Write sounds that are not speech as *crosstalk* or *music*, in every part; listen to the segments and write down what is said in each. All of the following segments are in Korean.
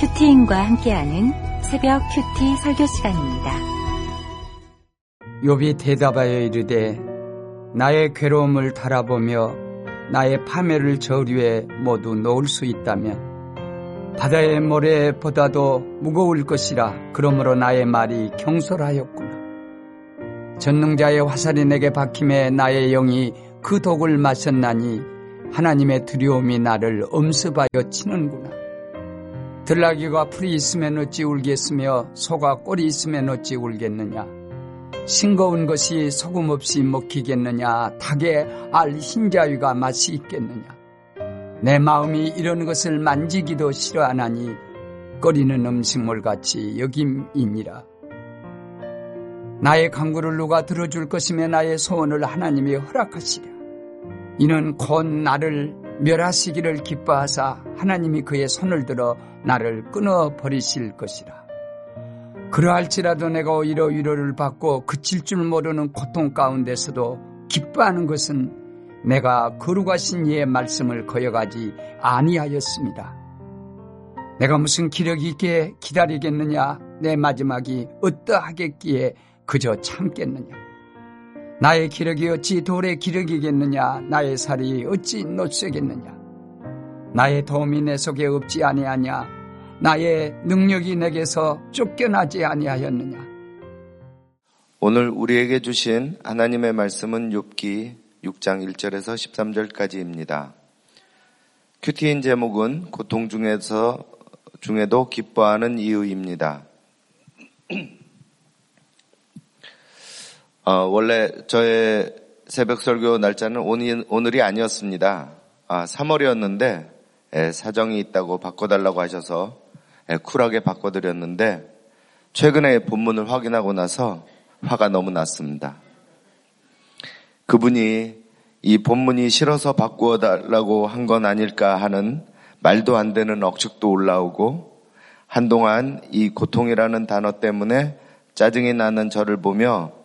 큐티인과 함께하는 새벽 큐티 설교 시간입니다. 욥이 대답하여 이르되 나의 괴로움을 달아보며 나의 파멸을 저류에 모두 놓을 수 있다면 바다의 모래보다도 무거울 것이라 그러므로 나의 말이 경솔하였구나. 전능자의 화살이 내게 박힘에 나의 영이 그 독을 마셨나니 하나님의 두려움이 나를 엄습하여 치는구나. 들나귀가 풀이 있으면 어찌 울겠으며 소가 꼴이 있으면 어찌 울겠느냐. 싱거운 것이 소금 없이 먹히겠느냐. 닭의 알 흰자위가 맛이 있겠느냐. 내 마음이 이런 것을 만지기도 싫어하나니 꺼리는 음식물 같이 여김이니라. 나의 강구를 누가 들어줄 것이며 나의 소원을 하나님이 허락하시랴. 이는 곧 나를 멸하시기를 기뻐하사 하나님이 그의 손을 들어 나를 끊어 버리실 것이라. 그러할지라도 내가 오히려 위로를 받고 그칠 줄 모르는 고통 가운데서도 기뻐하는 것은 내가 거룩하신 이의 말씀을 거여가지 아니하였습니다. 내가 무슨 기력 있게 기다리겠느냐? 내 마지막이 어떠하겠기에 그저 참겠느냐? 나의 기력이 어찌 돌의 기력이겠느냐? 나의 살이 어찌 노쇠겠느냐? 나의 도움이 내 속에 없지 아니하냐? 나의 능력이 내게서 쫓겨나지 아니하였느냐? 오늘 우리에게 주신 하나님의 말씀은 욥기 6장 1절에서 13절까지입니다. 큐티인 제목은 고통 중에서 중에도 기뻐하는 이유입니다. *clears throat* 어, 원래 저의 새벽 설교 날짜는 오늘, 이 아니었습니다. 아, 3월이었는데 예, 사정이 있다고 바꿔달라고 하셔서 예, 쿨하게 바꿔드렸는데 최근에 본문을 확인하고 나서 화가 너무 났습니다. 그분이 이 본문이 싫어서 바꾸어 달라고 한 건 아닐까 하는 말도 안 되는 억측도 올라오고 한동안 이 고통이라는 단어 때문에 짜증이 나는 저를 보며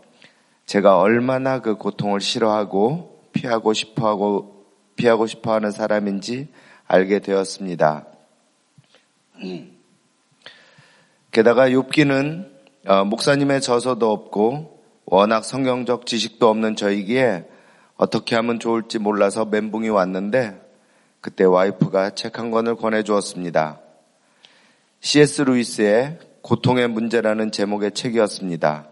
제가 얼마나 그 고통을 싫어하고 피하고 싶어하고 피하고 싶어하는 사람인지 알게 되었습니다. *clears throat* 게다가 욥기는 어, 목사님의 저서도 없고 워낙 성경적 지식도 없는 저이기에 어떻게 하면 좋을지 몰라서 멘붕이 왔는데 그때 와이프가 책 한 권을 권해 주었습니다. C.S. 루이스의 고통의 문제라는 제목의 책이었습니다.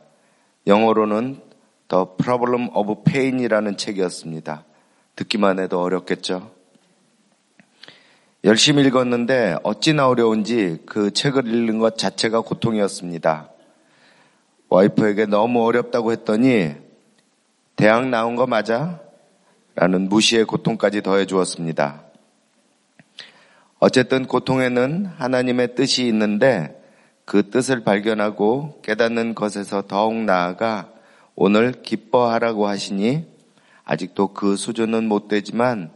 영어로는 The Problem of Pain이라는 책이었습니다. 듣기만 해도 어렵겠죠? 열심히 읽었는데 어찌나 어려운지 그 책을 읽는 것 자체가 고통이었습니다. 와이프에게 너무 어렵다고 했더니 대학 나온 거 맞아? 라는 무시의 고통까지 더해 주었습니다. 어쨌든 고통에는 하나님의 뜻이 있는데 그 뜻을 발견하고 깨닫는 것에서 더욱 나아가 오늘 기뻐하라고 하시니 아직도 그 수준은 못 되지만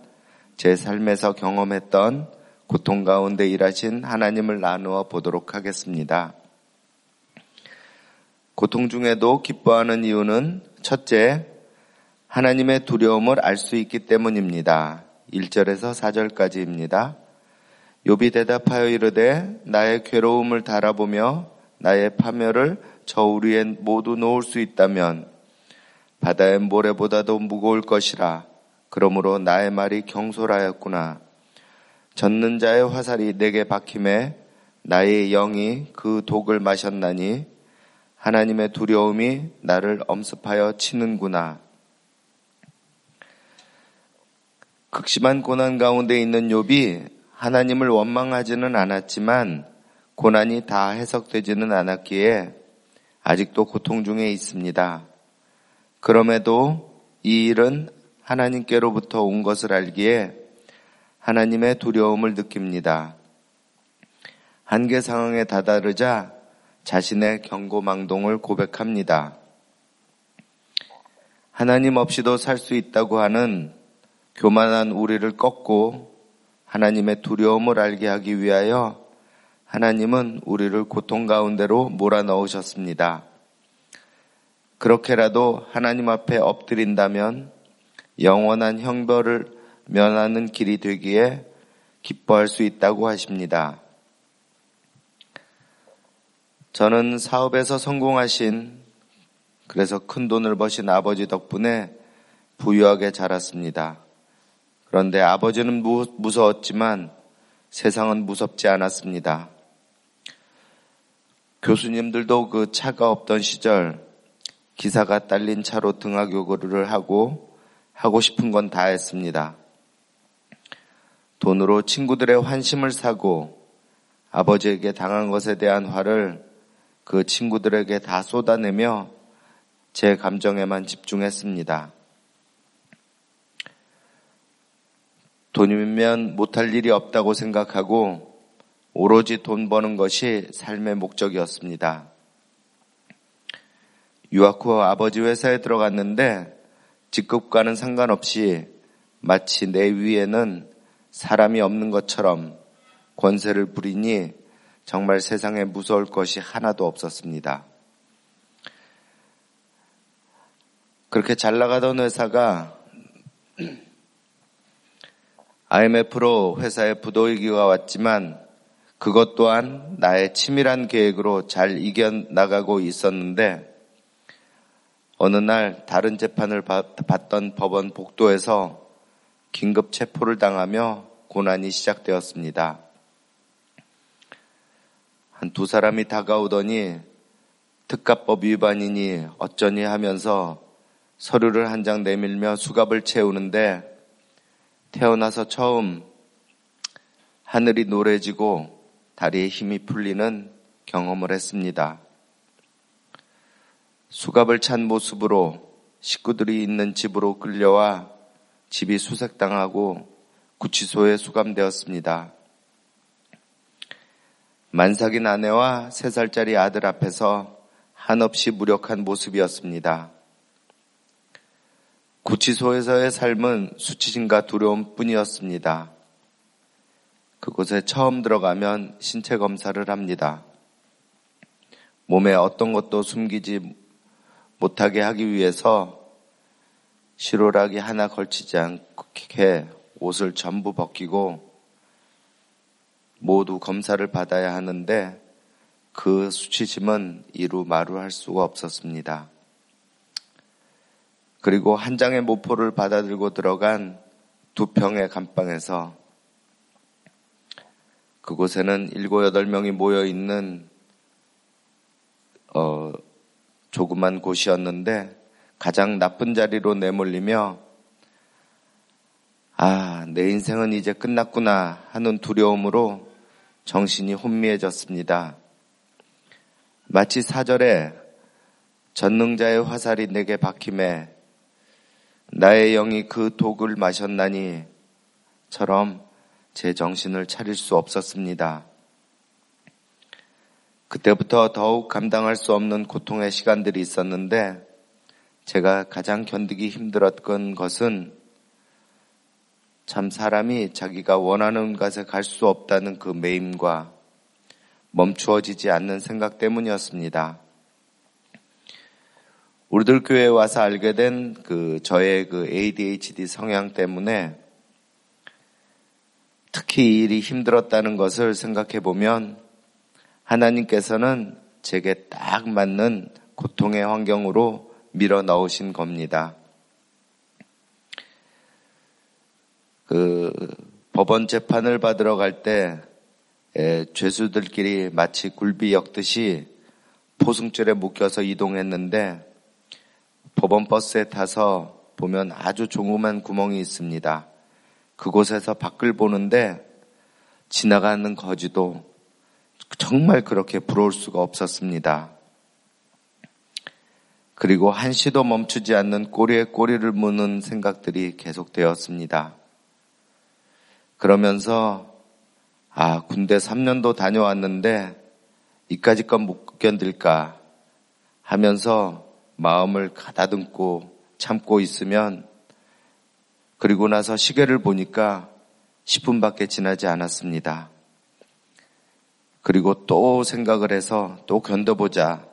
제 삶에서 경험했던 고통 가운데 일하신 하나님을 나누어 보도록 하겠습니다. 고통 중에도 기뻐하는 이유는 첫째, 하나님의 두려움을 알 수 있기 때문입니다. 1절에서 4절까지입니다. 욥이 대답하여 이르되 나의 괴로움을 달아보며 나의 파멸을 저울 위에 모두 놓을 수 있다면 바다의 모래보다도 무거울 것이라. 그러므로 나의 말이 경솔하였구나. 젖는 자의 화살이 내게 박힘에 나의 영이 그 독을 마셨나니 하나님의 두려움이 나를 엄습하여 치는구나. 극심한 고난 가운데 있는 욥이 하나님을 원망하지는 않았지만 고난이 다 해석되지는 않았기에 아직도 고통 중에 있습니다. 그럼에도 이 일은 하나님께로부터 온 것을 알기에 하나님의 두려움을 느낍니다. 한계 상황에 다다르자 자신의 경고망동을 고백합니다. 하나님 없이도 살 수 있다고 하는 교만한 우리를 꺾고 하나님의 두려움을 알게 하기 위하여 하나님은 우리를 고통 가운데로 몰아넣으셨습니다. 그렇게라도 하나님 앞에 엎드린다면 영원한 형벌을 면하는 길이 되기에 기뻐할 수 있다고 하십니다. 저는 사업에서 성공하신 그래서 큰 돈을 버신 아버지 덕분에 부유하게 자랐습니다. 그런데 아버지는 무서웠지만 세상은 무섭지 않았습니다. 교수님들도 그 차가 없던 시절 기사가 딸린 차로 등하교를 하고 하고 싶은 건 다 했습니다. 돈으로 친구들의 환심을 사고 아버지에게 당한 것에 대한 화를 그 친구들에게 다 쏟아내며 제 감정에만 집중했습니다. 돈이면 못할 일이 없다고 생각하고 오로지 돈 버는 것이 삶의 목적이었습니다. 유학 후 아버지 회사에 들어갔는데 직급과는 상관없이 마치 내 위에는 사람이 없는 것처럼 권세를 부리니 정말 세상에 무서울 것이 하나도 없었습니다. 그렇게 잘 나가던 회사가 IMF로 회사에 부도위기가 왔지만 그것 또한 나의 치밀한 계획으로 잘 이겨나가고 있었는데 어느 날 다른 재판을 받던 법원 복도에서 긴급 체포를 당하며 고난이 시작되었습니다. 한 두 사람이 다가오더니 특가법 위반이니 어쩌니 하면서 서류를 한 장 내밀며 수갑을 채우는데 태어나서 처음 하늘이 노래지고 다리에 힘이 풀리는 경험을 했습니다. 수갑을 찬 모습으로 식구들이 있는 집으로 끌려와 집이 수색당하고 구치소에 수감되었습니다. 만삭인 아내와 세 살짜리 아들 앞에서 한없이 무력한 모습이었습니다. 구치소에서의 삶은 수치심과 두려움 뿐이었습니다. 그곳에 처음 들어가면 신체 검사를 합니다. 몸에 어떤 것도 숨기지 못하게 하기 위해서 시로락이 하나 걸치지 않게 옷을 전부 벗기고 모두 검사를 받아야 하는데 그 수치심은 이루 마루할 수가 없었습니다. 그리고 한 장의 모포를 받아들고 들어간 두 평의 감방에서 그곳에는 일곱 여덟 명이 모여 있는 어, 조그만 곳이었는데 가장 나쁜 자리로 내몰리며 아, 내 인생은 이제 끝났구나 하는 두려움으로 정신이 혼미해졌습니다. 마치 사절에 전능자의 화살이 내게 박힘에 나의 영이 그 독을 마셨나니 처럼 제 정신을 차릴 수 없었습니다. 그때부터 더욱 감당할 수 없는 고통의 시간들이 있었는데 제가 가장 견디기 힘들었던 것은 참 사람이 자기가 원하는 곳에 갈 수 없다는 그 매임과 멈추어지지 않는 생각 때문이었습니다. 우리들 교회에 와서 알게 된 그 저의 그 ADHD 성향 때문에 특히 이 일이 힘들었다는 것을 생각해 보면 하나님께서는 제게 딱 맞는 고통의 환경으로 밀어 넣으신 겁니다. 그 법원 재판을 받으러 갈 때 죄수들끼리 마치 굴비 엮듯이 포승줄에 묶여서 이동했는데 법원 버스에 타서 보면 아주 조그만 구멍이 있습니다. 그곳에서 밖을 보는데 지나가는 거지도 정말 그렇게 부러울 수가 없었습니다. 그리고 한시도 멈추지 않는 꼬리에 꼬리를 무는 생각들이 계속되었습니다. 그러면서 아 군대 3년도 다녀왔는데 이까지 건못 견딜까 하면서 마음을 가다듬고 참고 있으면 그리고 나서 시계를 보니까 10분밖에 지나지 않았습니다. 그리고 또 생각을 해서 또 견뎌보자.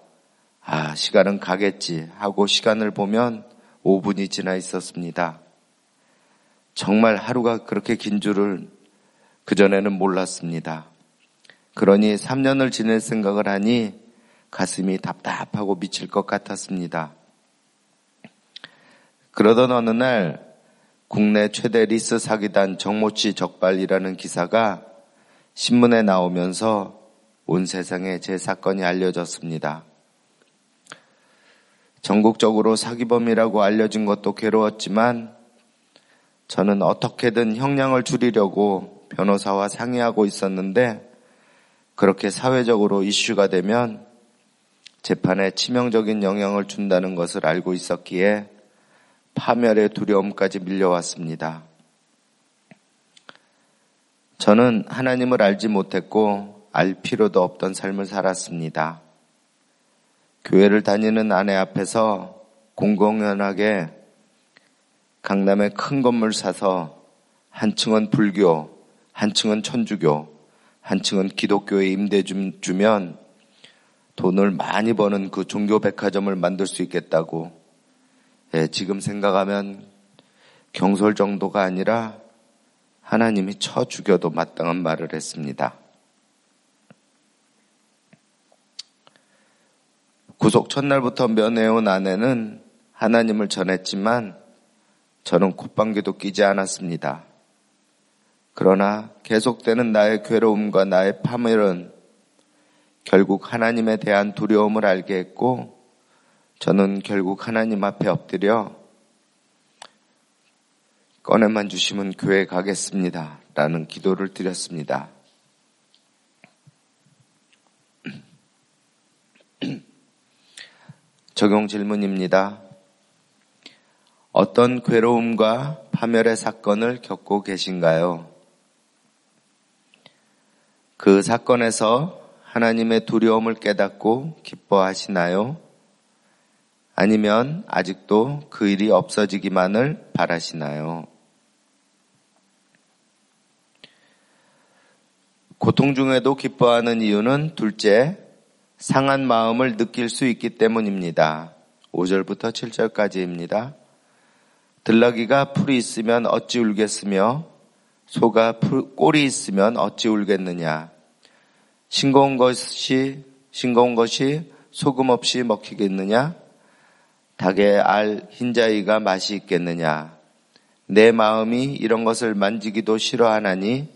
아, 시간은 가겠지 하고 시간을 보면 5분이 지나 있었습니다. 정말 하루가 그렇게 긴 줄을 그전에는 몰랐습니다. 그러니 3년을 지낼 생각을 하니 가슴이 답답하고 미칠 것 같았습니다. 그러던 어느 날 국내 최대 리스 사기단 정모치 적발이라는 기사가 신문에 나오면서 온 세상에 제 사건이 알려졌습니다. 전국적으로 사기범이라고 알려진 것도 괴로웠지만 저는 어떻게든 형량을 줄이려고 변호사와 상의하고 있었는데 그렇게 사회적으로 이슈가 되면 재판에 치명적인 영향을 준다는 것을 알고 있었기에 파멸의 두려움까지 밀려왔습니다. 저는 하나님을 알지 못했고 알 필요도 없던 삶을 살았습니다. 교회를 다니는 아내 앞에서 공공연하게 강남에 큰 건물 사서 한 층은 불교, 한 층은 천주교, 한 층은 기독교에 임대 주면 돈을 많이 버는 그 종교 백화점을 만들 수 있겠다고 예, 지금 생각하면 경솔 정도가 아니라 하나님이 쳐 죽여도 마땅한 말을 했습니다. 구속 첫날부터 면회온 아내는 하나님을 전했지만 저는 콧방귀도 끼지 않았습니다. 그러나 계속되는 나의 괴로움과 나의 파멸은 결국 하나님에 대한 두려움을 알게 했고 저는 결국 하나님 앞에 엎드려 꺼내만 주시면 교회 가겠습니다. 라는 기도를 드렸습니다. *clears throat* 적용 질문입니다. 어떤 괴로움과 파멸의 사건을 겪고 계신가요? 그 사건에서 하나님의 두려움을 깨닫고 기뻐하시나요? 아니면 아직도 그 일이 없어지기만을 바라시나요? 고통 중에도 기뻐하는 이유는 둘째, 상한 마음을 느낄 수 있기 때문입니다. 5절부터 7절까지입니다. 들나귀가 풀이 있으면 어찌 울겠으며 소가 풀, 꼴이 있으면 어찌 울겠느냐. 싱거운 것이 싱거운 것이 소금 없이 먹히겠느냐? 닭의 알 흰자위가 맛이 있겠느냐? 내 마음이 이런 것을 만지기도 싫어하나니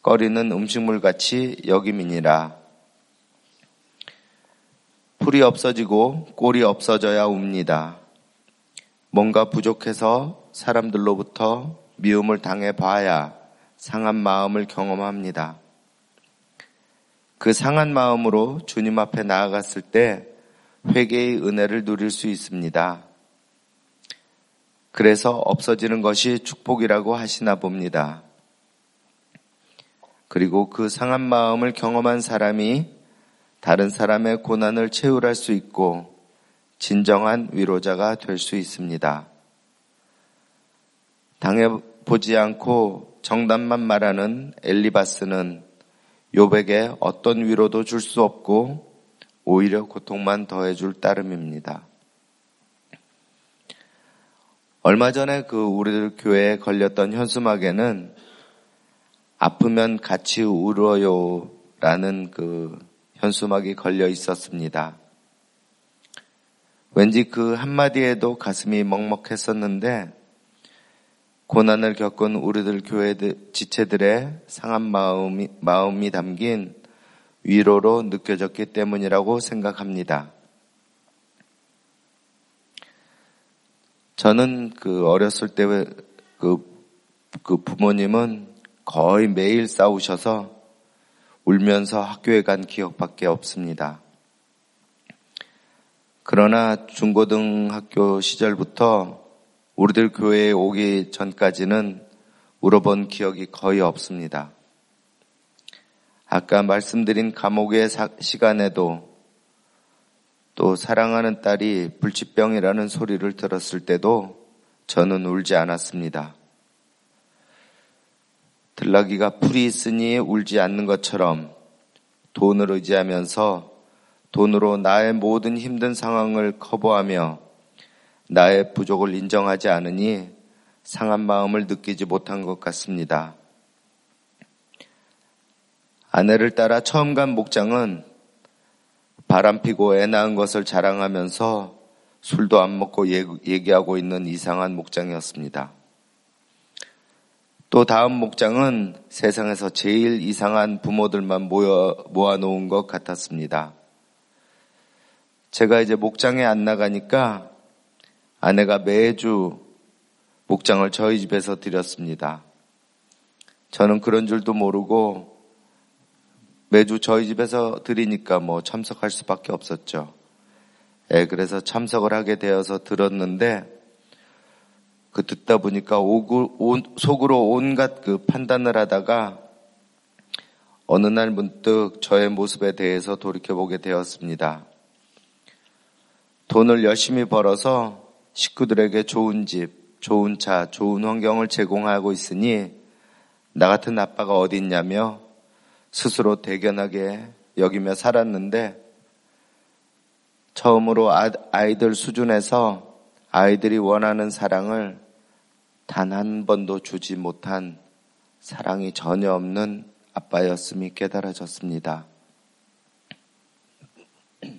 꺼리는 음식물 같이 여김이니라. 풀이 없어지고 꼴이 없어져야 웁니다. 뭔가 부족해서 사람들로부터 미움을 당해 봐야 상한 마음을 경험합니다. 그 상한 마음으로 주님 앞에 나아갔을 때 회개의 은혜를 누릴 수 있습니다. 그래서 없어지는 것이 축복이라고 하시나 봅니다. 그리고 그 상한 마음을 경험한 사람이 다른 사람의 고난을 채울할 수 있고 진정한 위로자가 될 수 있습니다. 당해보지 않고 정답만 말하는 엘리바스는 요백에 어떤 위로도 줄 수 없고 오히려 고통만 더해줄 따름입니다. 얼마 전에 그 우리들 교회에 걸렸던 현수막에는 아프면 같이 울어요 라는 그 현수막이 걸려 있었습니다. 왠지 그 한마디에도 가슴이 먹먹했었는데 고난을 겪은 우리들 교회 지체들의 상한 마음이, 마음이 담긴 위로로 느껴졌기 때문이라고 생각합니다. 저는 그 어렸을 때 그, 그 부모님은 거의 매일 싸우셔서 울면서 학교에 간 기억밖에 없습니다. 그러나 중고등학교 시절부터 우리들 교회에 오기 전까지는 울어본 기억이 거의 없습니다. 아까 말씀드린 감옥의 시간에도 또 사랑하는 딸이 불치병이라는 소리를 들었을 때도 저는 울지 않았습니다. 들나귀가 풀이 있으니 울지 않는 것처럼 돈을 의지하면서 돈으로 나의 모든 힘든 상황을 커버하며 나의 부족을 인정하지 않으니 상한 마음을 느끼지 못한 것 같습니다. 아내를 따라 처음 간 목장은 바람 피고 애 낳은 것을 자랑하면서 술도 안 먹고 얘기하고 있는 이상한 목장이었습니다. 또 다음 목장은 세상에서 제일 이상한 부모들만 모여, 모아놓은 것 같았습니다. 제가 이제 목장에 안 나가니까 아내가 매주 목장을 저희 집에서 드렸습니다. 저는 그런 줄도 모르고 매주 저희 집에서 드리니까 뭐 참석할 수밖에 없었죠. 예, 그래서 참석을 하게 되어서 들었는데 그 듣다 보니까 속으로 온갖 그 판단을 하다가 어느 날 문득 저의 모습에 대해서 돌이켜보게 되었습니다. 돈을 열심히 벌어서 식구들에게 좋은 집, 좋은 차, 좋은 환경을 제공하고 있으니 나 같은 아빠가 어디 있냐며 스스로 대견하게 여기며 살았는데 처음으로 아, 아이들 수준에서 아이들이 원하는 사랑을 단 한 번도 주지 못한 사랑이 전혀 없는 아빠였음이 깨달아졌습니다. *clears throat*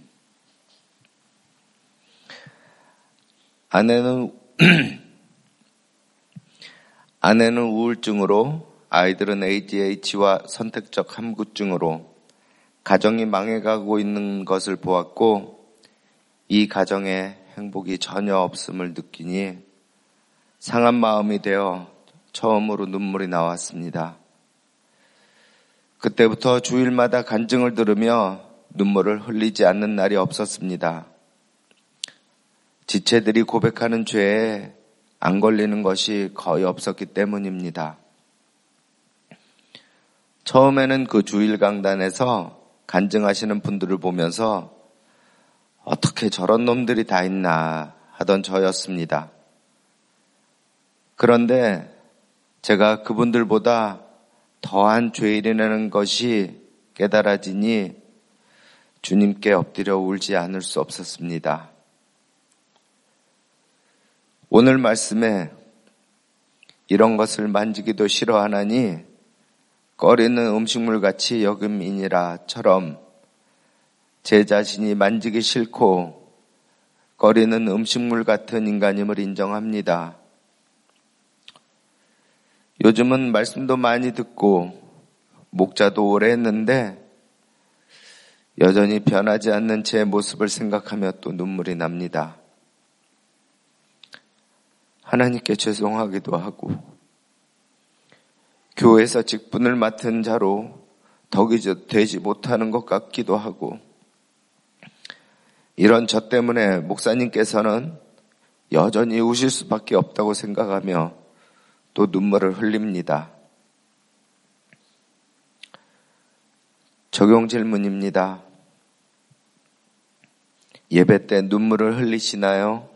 아내는 *clears throat* 아내는 우울증으로 아이들은 ADH와 선택적 함구증으로 가정이 망해가고 있는 것을 보았고 이 가정에 행복이 전혀 없음을 느끼니 상한 마음이 되어 처음으로 눈물이 나왔습니다. 그때부터 주일마다 간증을 들으며 눈물을 흘리지 않는 날이 없었습니다. 지체들이 고백하는 죄에 안 걸리는 것이 거의 없었기 때문입니다. 처음에는 그 주일 강단에서 간증하시는 분들을 보면서 어떻게 저런 놈들이 다 있나 하던 저였습니다. 그런데 제가 그분들보다 더한 죄인이라는 것이 깨달아지니 주님께 엎드려 울지 않을 수 없었습니다. 오늘 말씀에 이런 것을 만지기도 싫어하나니 꺼리는 음식물 같이 여금이니라처럼 제 자신이 만지기 싫고 꺼리는 음식물 같은 인간임을 인정합니다. 요즘은 말씀도 많이 듣고 목자도 오래 했는데 여전히 변하지 않는 제 모습을 생각하며 또 눈물이 납니다. 하나님께 죄송하기도 하고 교회에서 직분을 맡은 자로 덕이 되지 못하는 것 같기도 하고 이런 저 때문에 목사님께서는 여전히 우실 수밖에 없다고 생각하며 또 눈물을 흘립니다. 적용 질문입니다. 예배 때 눈물을 흘리시나요?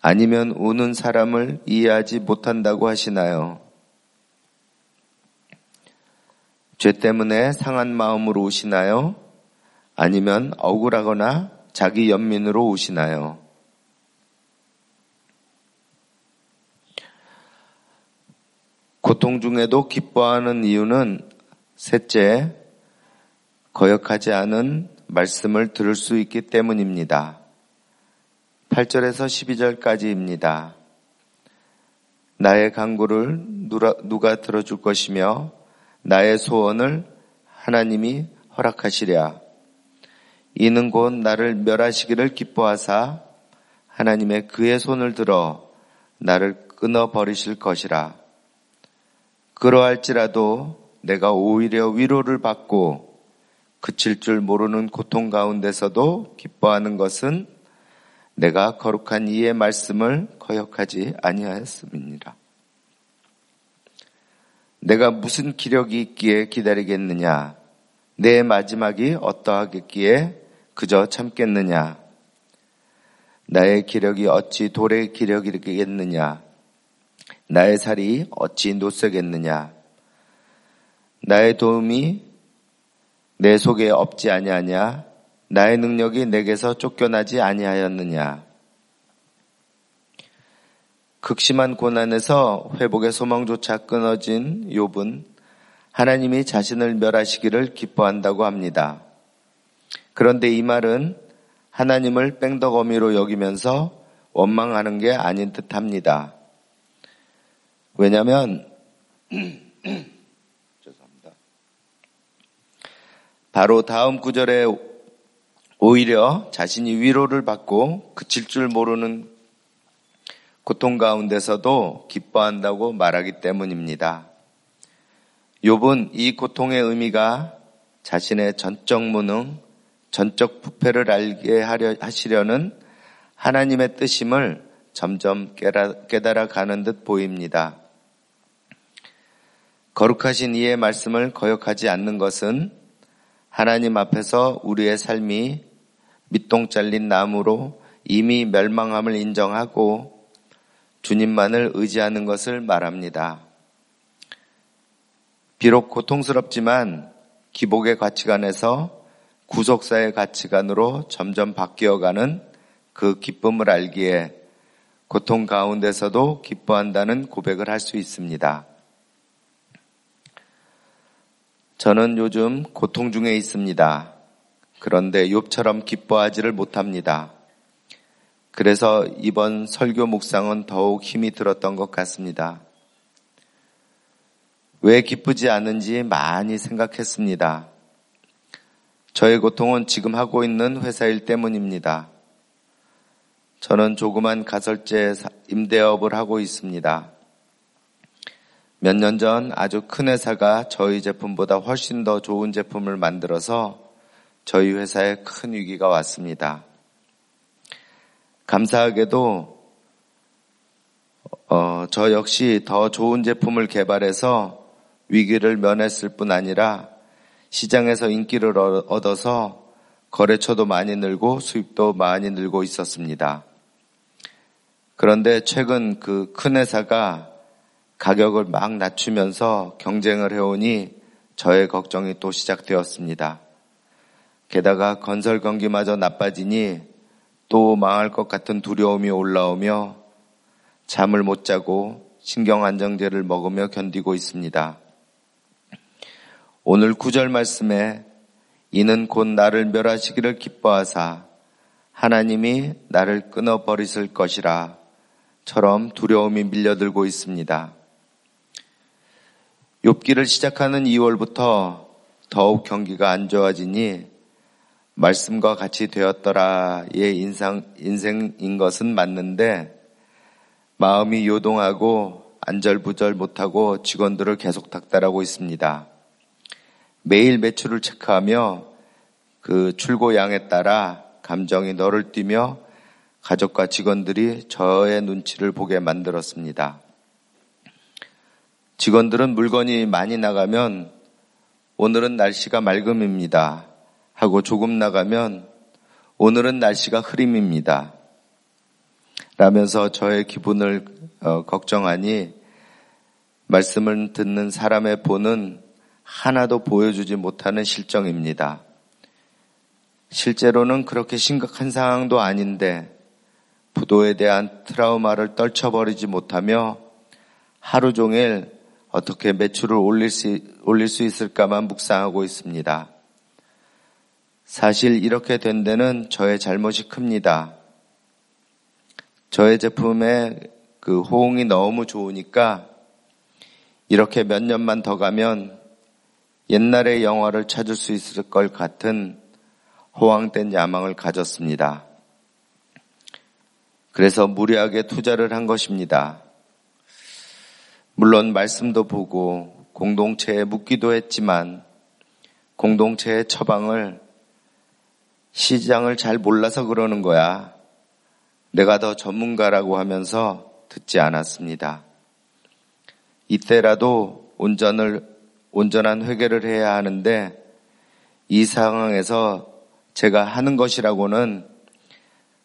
아니면 우는 사람을 이해하지 못한다고 하시나요? 죄 때문에 상한 마음으로 우시나요? 아니면 억울하거나 자기 연민으로 우시나요? 고통 중에도 기뻐하는 이유는 셋째, 거역하지 않은 말씀을 들을 수 있기 때문입니다. 8절에서 12절까지입니다. 나의 강구를 누가 들어줄 것이며 나의 소원을 하나님이 허락하시랴. 이는 곧 나를 멸하시기를 기뻐하사 하나님의 그의 손을 들어 나를 끊어 버리실 것이라. 그러할지라도 내가 오히려 위로를 받고 그칠 줄 모르는 고통 가운데서도 기뻐하는 것은 내가 거룩한 이의 말씀을 거역하지 아니하였음이니라. 내가 무슨 기력이 있기에 기다리겠느냐? 내 마지막이 어떠하겠기에 그저 참겠느냐? 나의 기력이 어찌 돌의 기력이겠느냐? 나의 살이 어찌 노쇠겠느냐? 나의 도움이 내 속에 없지 아니하냐? 나의 능력이 내게서 쫓겨나지 아니하였느냐? 극심한 고난에서 회복의 소망조차 끊어진 욥은 하나님이 자신을 멸하시기를 기뻐한다고 합니다. 그런데 이 말은 하나님을 뺑덕어미로 여기면서 원망하는 게 아닌 듯 합니다. 왜냐하면 *clears throat* 죄송합니다. 바로 다음 구절에 오히려 자신이 위로를 받고 그칠 줄 모르는 고통 가운데서도 기뻐한다고 말하기 때문입니다. 욥은 이 고통의 의미가 자신의 전적 무능, 전적 부패를 알게 하려 하시려는 하나님의 뜻임을 점점 깨달아 가는 듯 보입니다. 거룩하신 이의 말씀을 거역하지 않는 것은 하나님 앞에서 우리의 삶이 밑동 잘린 나무로 이미 멸망함을 인정하고 주님만을 의지하는 것을 말합니다. 비록 고통스럽지만 기복의 가치관에서 구속사의 가치관으로 점점 바뀌어가는 그 기쁨을 알기에 고통 가운데서도 기뻐한다는 고백을 할 수 있습니다. 저는 요즘 고통 중에 있습니다. 그런데 욥처럼 기뻐하지를 못합니다. 그래서 이번 설교 묵상은 더욱 힘이 들었던 것 같습니다. 왜 기쁘지 않은지 많이 생각했습니다. 저의 고통은 지금 하고 있는 회사 일 때문입니다. 저는 조그만 가설제 임대업을 하고 있습니다. 몇 년 전 아주 큰 회사가 저희 제품보다 훨씬 더 좋은 제품을 만들어서 저희 회사에 큰 위기가 왔습니다. 감사하게도 어, 저 역시 더 좋은 제품을 개발해서 위기를 면했을 뿐 아니라 시장에서 인기를 얻어서 거래처도 많이 늘고 수입도 많이 늘고 있었습니다. 그런데 최근 그 큰 회사가 가격을 막 낮추면서 경쟁을 해오니 저의 걱정이 또 시작되었습니다. 게다가 건설 경기마저 나빠지니 또 망할 것 같은 두려움이 올라오며 잠을 못 자고 신경 안정제를 먹으며 견디고 있습니다. 오늘 구절 말씀에 이는 곧 나를 멸하시기를 기뻐하사 하나님이 나를 끊어버리실 것이라 처럼 두려움이 밀려들고 있습니다. 욥기를 시작하는 2월부터 더욱 경기가 안 좋아지니 말씀과 같이 되었더라의 인상, 인생인 것은 맞는데 마음이 요동하고 안절부절 못하고 직원들을 계속 닥달하고 있습니다. 매일 매출을 체크하며 그 출고량에 따라 감정이 너를 뛰며 가족과 직원들이 저의 눈치를 보게 만들었습니다. 직원들은 물건이 많이 나가면 오늘은 날씨가 맑음입니다. 하고 조금 나가면 오늘은 날씨가 흐림입니다. 라면서 저의 기분을 어, 걱정하니 말씀을 듣는 사람의 본은 하나도 보여주지 못하는 실정입니다. 실제로는 그렇게 심각한 상황도 아닌데 부도에 대한 트라우마를 떨쳐버리지 못하며 하루 종일 어떻게 매출을 올릴 수, 올릴 수 있을까만 묵상하고 있습니다. 사실 이렇게 된 데는 저의 잘못이 큽니다. 저의 제품의 그 호응이 너무 좋으니까 이렇게 몇 년만 더 가면 옛날의 영화를 찾을 수 있을 것 같은 호황된 야망을 가졌습니다. 그래서 무리하게 투자를 한 것입니다. 물론 말씀도 보고 공동체에 묻기도 했지만 공동체의 처방을 시장을 잘 몰라서 그러는 거야. 내가 더 전문가라고 하면서 듣지 않았습니다. 이때라도 온전을 온전한 회개를 해야 하는데 이 상황에서 제가 하는 것이라고는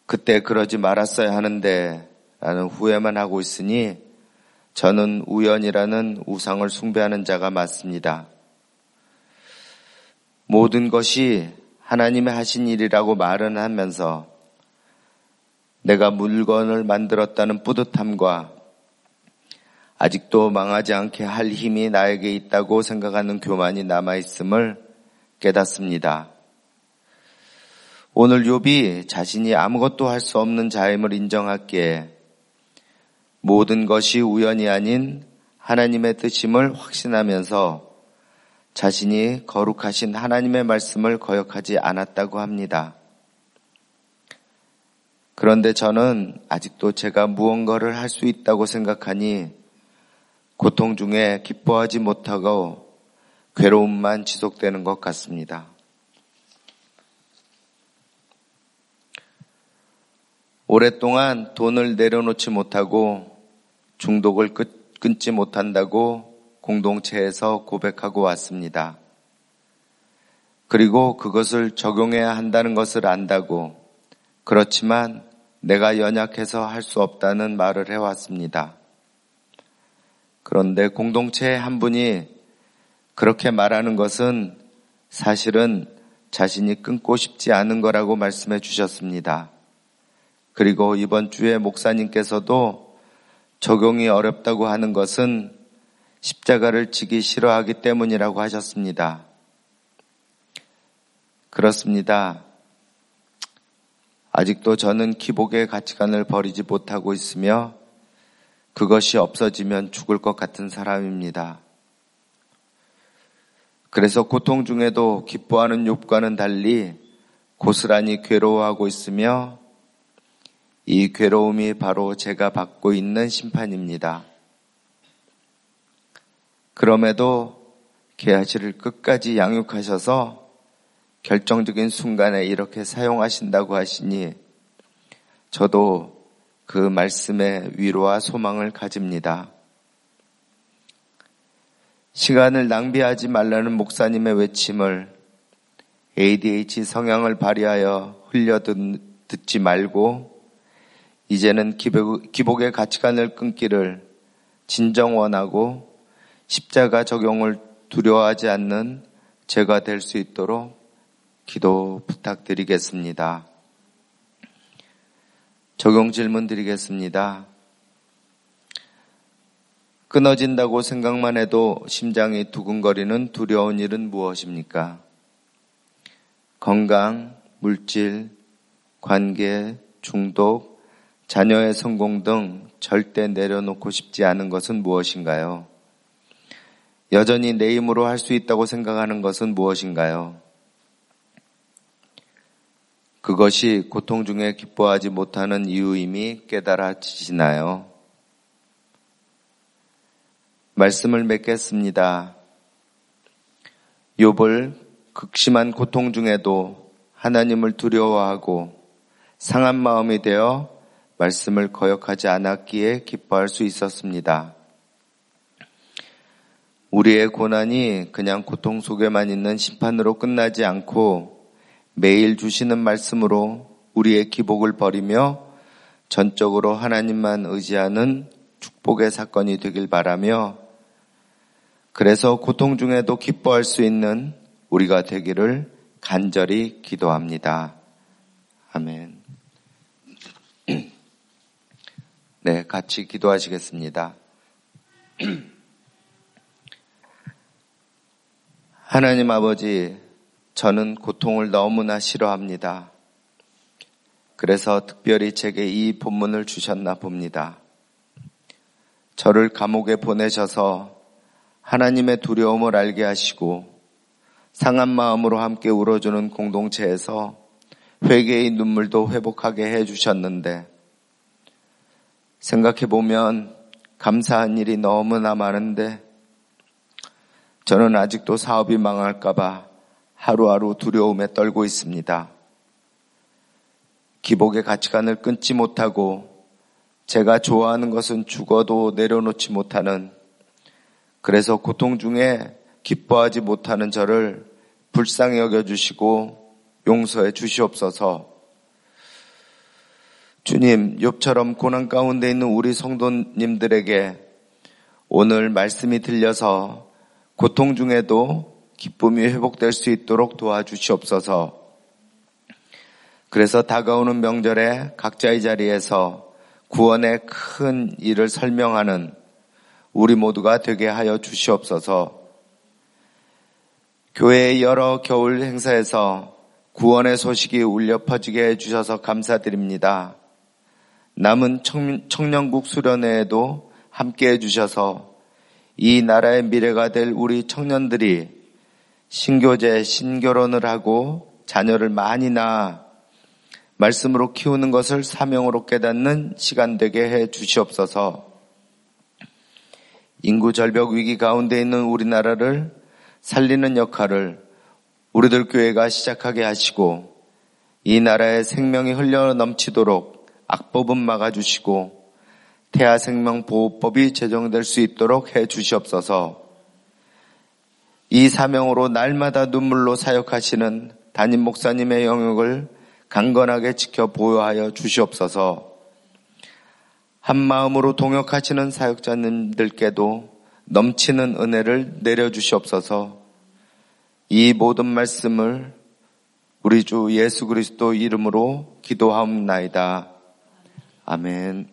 그때 그러지 말았어야 하는데 라는 후회만 하고 있으니 저는 우연이라는 우상을 숭배하는 자가 맞습니다. 모든 것이 하나님의 하신 일이라고 말은 하면서 내가 물건을 만들었다는 뿌듯함과 아직도 망하지 않게 할 힘이 나에게 있다고 생각하는 교만이 남아있음을 깨닫습니다. 오늘 욥이 자신이 아무것도 할 수 없는 자임을 인정하기에 모든 것이 우연이 아닌 하나님의 뜻임을 확신하면서 자신이 거룩하신 하나님의 말씀을 거역하지 않았다고 합니다. 그런데 저는 아직도 제가 무언가를 할 수 있다고 생각하니 고통 중에 기뻐하지 못하고 괴로움만 지속되는 것 같습니다. 오랫동안 돈을 내려놓지 못하고 중독을 끊지 못한다고 공동체에서 고백하고 왔습니다. 그리고 그것을 적용해야 한다는 것을 안다고 그렇지만 내가 연약해서 할 수 없다는 말을 해왔습니다. 그런데 공동체의 한 분이 그렇게 말하는 것은 사실은 자신이 끊고 싶지 않은 거라고 말씀해 주셨습니다. 그리고 이번 주에 목사님께서도 적용이 어렵다고 하는 것은 십자가를 지기 싫어하기 때문이라고 하셨습니다. 그렇습니다. 아직도 저는 기복의 가치관을 버리지 못하고 있으며 그것이 없어지면 죽을 것 같은 사람입니다. 그래서 고통 중에도 기뻐하는 욥과는 달리 고스란히 괴로워하고 있으며 이 괴로움이 바로 제가 받고 있는 심판입니다. 그럼에도 개아지를 끝까지 양육하셔서 결정적인 순간에 이렇게 사용하신다고 하시니 저도 그 말씀에 위로와 소망을 가집니다. 시간을 낭비하지 말라는 목사님의 외침을 ADH 성향을 발휘하여 흘려 듣지 말고 이제는 기복의 가치관을 끊기를 진정 원하고 십자가 적용을 두려워하지 않는 제가 될 수 있도록 기도 부탁드리겠습니다. 적용 질문 드리겠습니다. 끊어진다고 생각만 해도 심장이 두근거리는 두려운 일은 무엇입니까? 건강, 물질, 관계, 중독, 자녀의 성공 등 절대 내려놓고 싶지 않은 것은 무엇인가요? 여전히 내 힘으로 할 수 있다고 생각하는 것은 무엇인가요? 그것이 고통 중에 기뻐하지 못하는 이유임이 깨달아지시나요? 말씀을 맺겠습니다. 욥을 극심한 고통 중에도 하나님을 두려워하고 상한 마음이 되어 말씀을 거역하지 않았기에 기뻐할 수 있었습니다. 우리의 고난이 그냥 고통 속에만 있는 심판으로 끝나지 않고 매일 주시는 말씀으로 우리의 기복을 버리며 전적으로 하나님만 의지하는 축복의 사건이 되길 바라며 그래서 고통 중에도 기뻐할 수 있는 우리가 되기를 간절히 기도합니다. 아멘. *clears throat* 네, 같이 기도하시겠습니다. *clears throat* 하나님 아버지, 저는 고통을 너무나 싫어합니다. 그래서 특별히 제게 이 본문을 주셨나 봅니다. 저를 감옥에 보내셔서 하나님의 두려움을 알게 하시고 상한 마음으로 함께 울어주는 공동체에서 회개의 눈물도 회복하게 해주셨는데 생각해 보면 감사한 일이 너무나 많은데 저는 아직도 사업이 망할까봐 하루하루 두려움에 떨고 있습니다. 기복의 가치관을 끊지 못하고 제가 좋아하는 것은 죽어도 내려놓지 못하는 그래서 고통 중에 기뻐하지 못하는 저를 불쌍히 여겨주시고 용서해 주시옵소서 주님, 욥처럼 고난 가운데 있는 우리 성도님들에게 오늘 말씀이 들려서 고통 중에도 기쁨이 회복될 수 있도록 도와주시옵소서. 그래서 다가오는 명절에 각자의 자리에서 구원의 큰 일을 설명하는 우리 모두가 되게 하여 주시옵소서. 교회의 여러 겨울 행사에서 구원의 소식이 울려 퍼지게 해주셔서 감사드립니다. 남은 청년국 수련회에도 함께 해주셔서 이 나라의 미래가 될 우리 청년들이 신교제, 신결혼을 하고 자녀를 많이 낳아 말씀으로 키우는 것을 사명으로 깨닫는 시간 되게 해 주시옵소서. 인구 절벽 위기 가운데 있는 우리나라를 살리는 역할을 우리들 교회가 시작하게 하시고 이 나라의 생명이 흘러 넘치도록 악법은 막아주시고 태아생명보호법이 제정될 수 있도록 해 주시옵소서. 이 사명으로 날마다 눈물로 사역하시는 담임 목사님의 영역을 강건하게 지켜 보호하여 주시옵소서. 한 마음으로 동역하시는 사역자님들께도 넘치는 은혜를 내려 주시옵소서. 이 모든 말씀을 우리 주 예수 그리스도 이름으로 기도하옵나이다. 아멘.